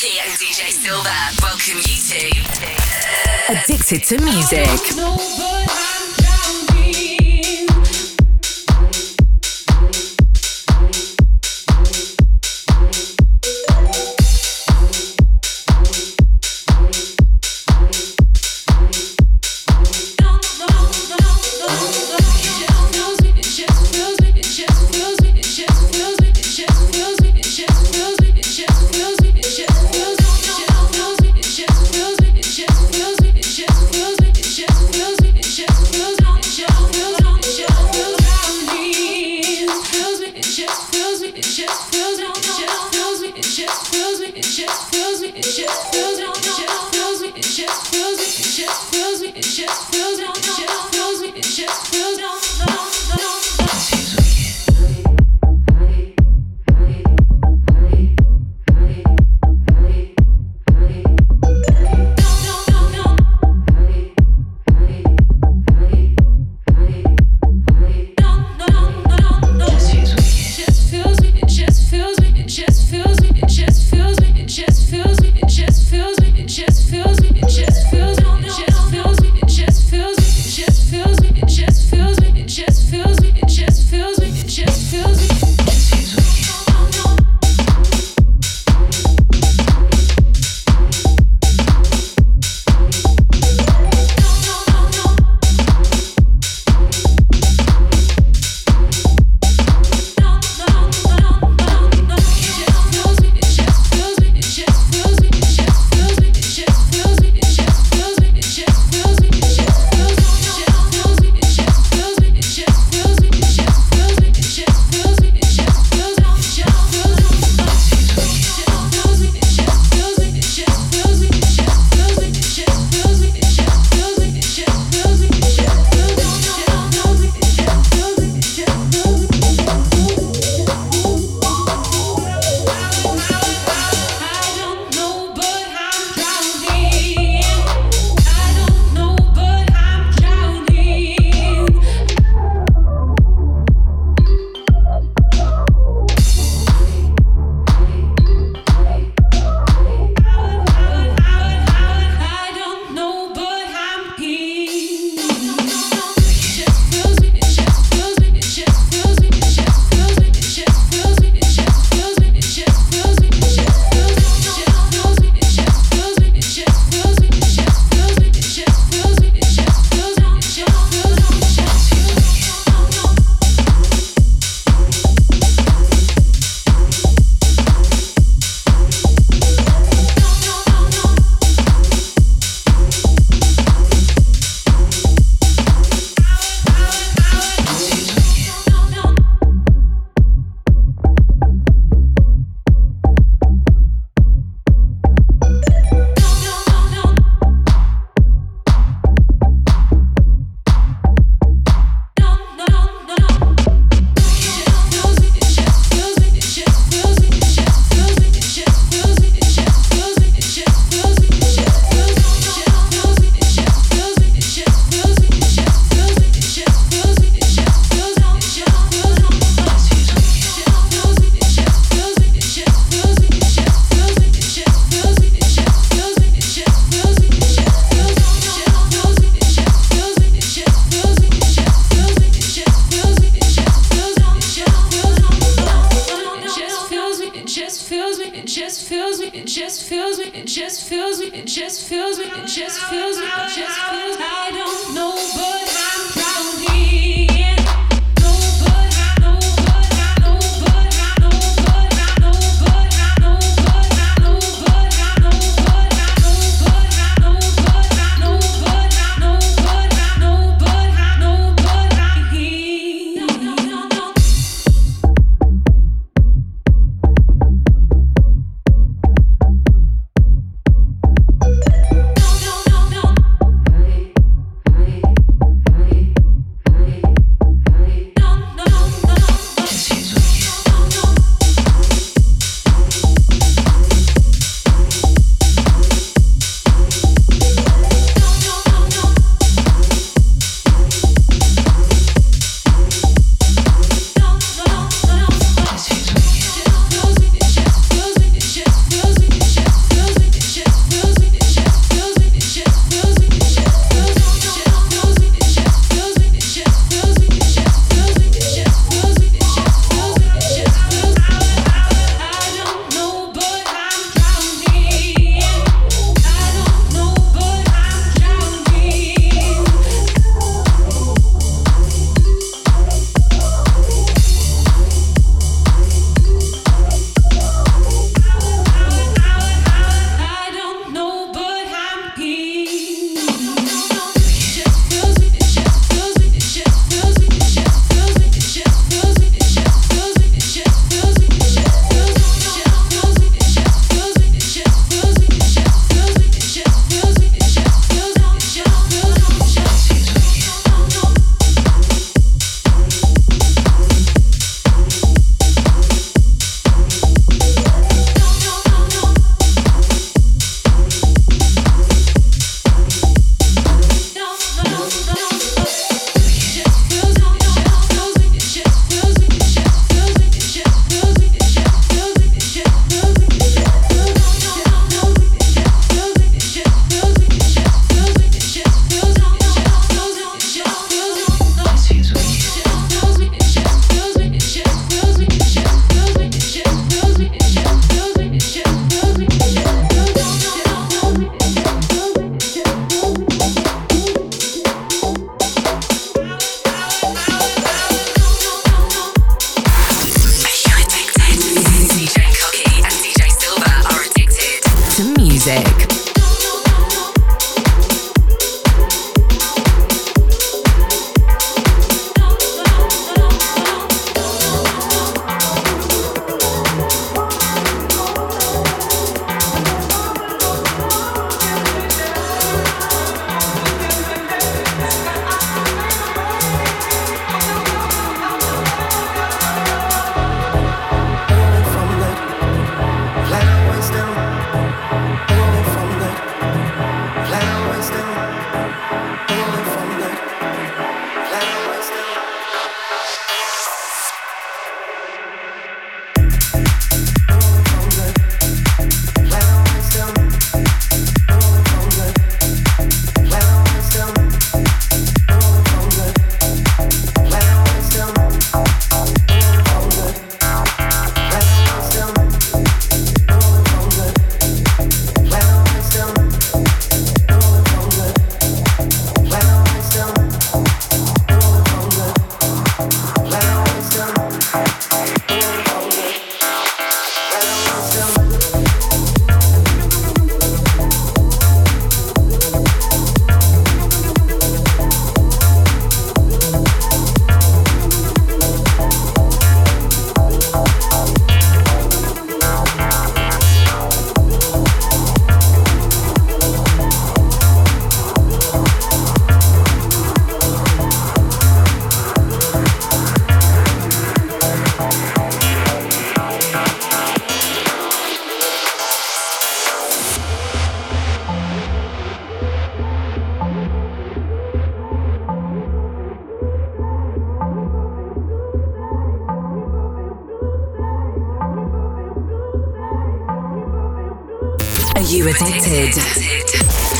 Rocky and DJ Silver welcome you to Addicted to Music. feels me, it just feels me, it just feels me, it just feels me. you addicted.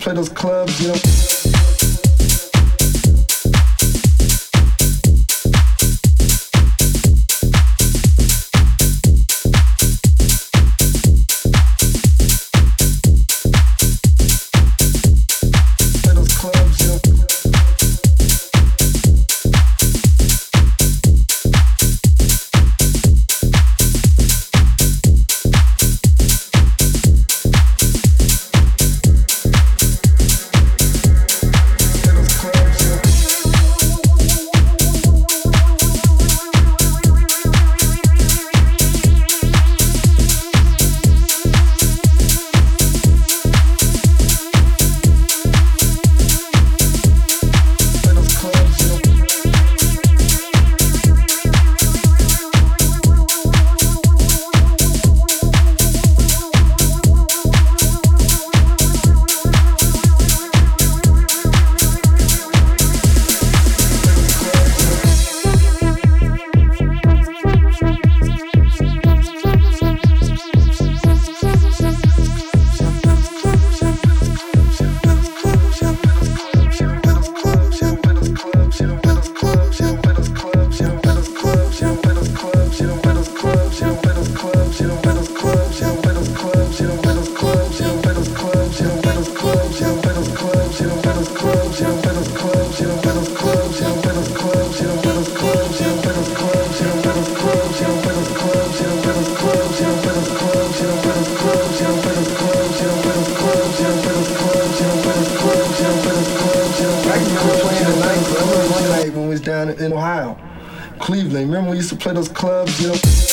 play those clubs, you know. Down in Ohio, Cleveland, remember we used to play those clubs, you know?